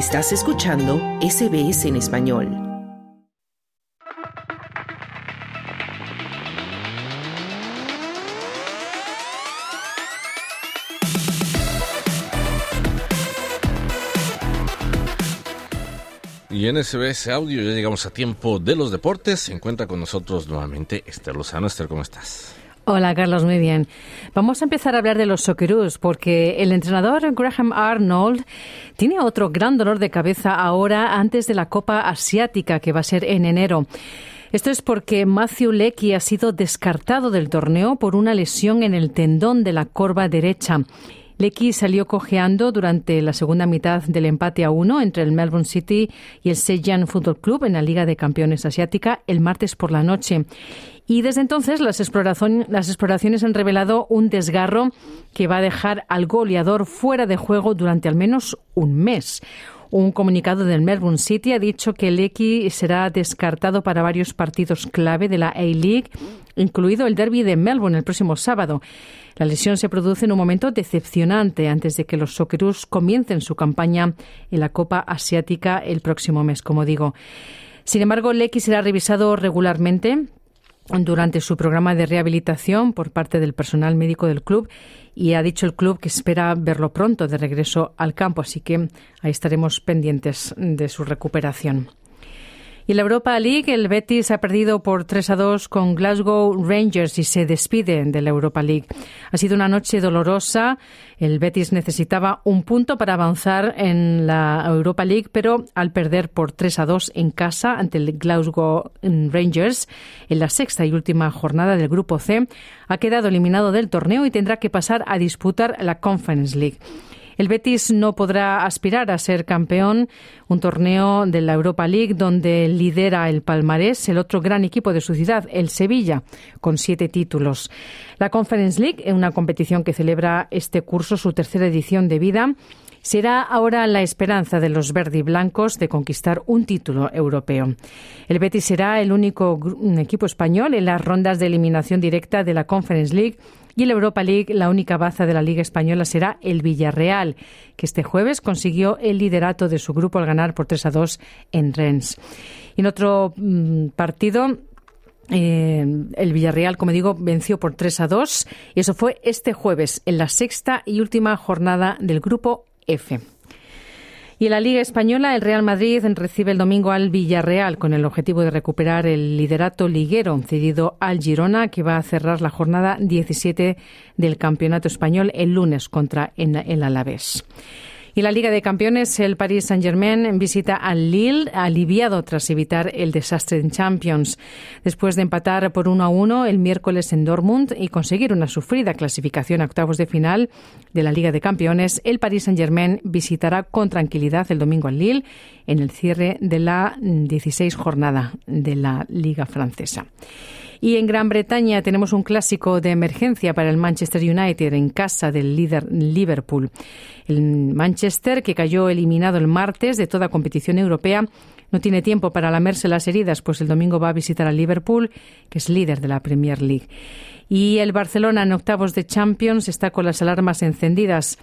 Estás escuchando SBS en español. Y en SBS Audio ya llegamos a tiempo de los deportes. Encuentra con nosotros nuevamente Esther Lozano. Esther, ¿cómo estás? Hola Carlos, muy bien. Vamos a empezar a hablar de los Socceroos porque el entrenador Graham Arnold tiene otro gran dolor de cabeza ahora antes de la Copa Asiática que va a ser en enero. Esto es porque Matthew Leckie ha sido descartado del torneo por una lesión en el tendón de la corva derecha. Lecky salió cojeando durante la segunda mitad del empate a uno entre el Melbourne City y el Seiyan Football Club en la Liga de Campeones Asiática el martes por la noche. Y desde entonces las exploraciones han revelado un desgarro que va a dejar al goleador fuera de juego durante al menos un mes. Un comunicado del Melbourne City ha dicho que Lecky será descartado para varios partidos clave de la A-League, incluido el derby de Melbourne el próximo sábado. La lesión se produce en un momento decepcionante antes de que los Socceroos comiencen su campaña en la Copa Asiática el próximo mes, como digo. Sin embargo, Lecky será revisado regularmente durante su programa de rehabilitación por parte del personal médico del club y ha dicho el club que espera verlo pronto de regreso al campo, así que ahí estaremos pendientes de su recuperación. Y la Europa League, el Betis ha perdido por 3 a 2 con Glasgow Rangers y se despide de la Europa League. Ha sido una noche dolorosa. El Betis necesitaba un punto para avanzar en la Europa League, pero al perder por 3 a 2 en casa ante el Glasgow Rangers en la sexta y última jornada del Grupo C, ha quedado eliminado del torneo y tendrá que pasar a disputar la Conference League. El Betis no podrá aspirar a ser campeón, un torneo de la Europa League donde lidera el palmarés el otro gran equipo de su ciudad, el Sevilla, con siete títulos. La Conference League, una competición que celebra este curso su tercera edición de vida, será ahora la esperanza de los verde blancos de conquistar un título europeo. El Betis será el único equipo español en las rondas de eliminación directa de la Conference League y la Europa League, la única baza de la Liga Española será el Villarreal, que este jueves consiguió el liderato de su grupo al ganar por 3 a 2 en Rennes. En otro mm, partido, eh, el Villarreal, como digo, venció por 3 a 2 y eso fue este jueves en la sexta y última jornada del grupo Y en la Liga Española, el Real Madrid recibe el domingo al Villarreal con el objetivo de recuperar el liderato liguero cedido al Girona, que va a cerrar la jornada 17 del Campeonato Español el lunes contra el Alavés. Y la Liga de Campeones, el Paris Saint-Germain visita al Lille, aliviado tras evitar el desastre en Champions. Después de empatar por 1 a 1 el miércoles en Dortmund y conseguir una sufrida clasificación a octavos de final de la Liga de Campeones, el Paris Saint-Germain visitará con tranquilidad el domingo al Lille en el cierre de la 16 jornada de la Liga francesa. Y en Gran Bretaña tenemos un clásico de emergencia para el Manchester United en casa del líder Liverpool. El Manchester, que cayó eliminado el martes de toda competición europea, no tiene tiempo para lamerse las heridas, pues el domingo va a visitar al Liverpool, que es líder de la Premier League. Y el Barcelona en octavos de Champions está con las alarmas encendidas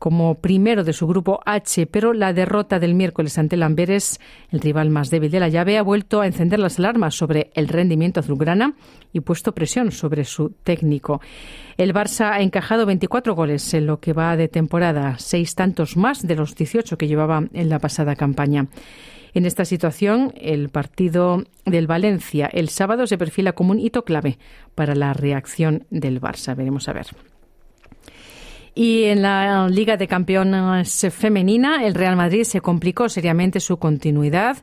como primero de su grupo H, pero la derrota del miércoles ante el el rival más débil de la llave, ha vuelto a encender las alarmas sobre el rendimiento azulgrana y puesto presión sobre su técnico. El Barça ha encajado 24 goles en lo que va de temporada, seis tantos más de los 18 que llevaba en la pasada campaña. En esta situación, el partido del Valencia el sábado se perfila como un hito clave para la reacción del Barça. Veremos a ver. Y en la Liga de Campeones femenina, el Real Madrid se complicó seriamente su continuidad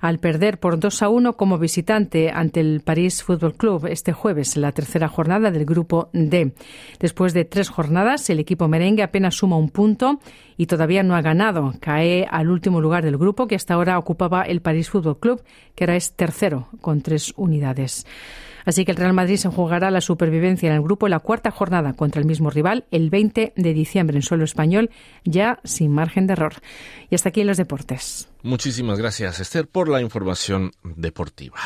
al perder por 2 a 1 como visitante ante el París Football Club este jueves, la tercera jornada del grupo D. Después de tres jornadas, el equipo merengue apenas suma un punto y todavía no ha ganado. Cae al último lugar del grupo que hasta ahora ocupaba el París Football Club, que ahora es tercero con tres unidades. Así que el Real Madrid se jugará la supervivencia en el grupo en la cuarta jornada contra el mismo rival el 20 de diciembre en suelo español, ya sin margen de error. Y hasta aquí en los deportes. Muchísimas gracias, Esther, por la información deportiva.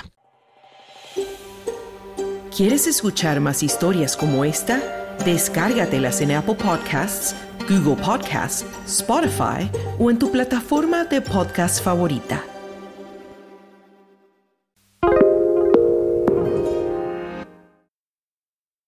¿Quieres escuchar más historias como esta? Descárgatelas en Apple Podcasts, Google Podcasts, Spotify o en tu plataforma de podcast favorita.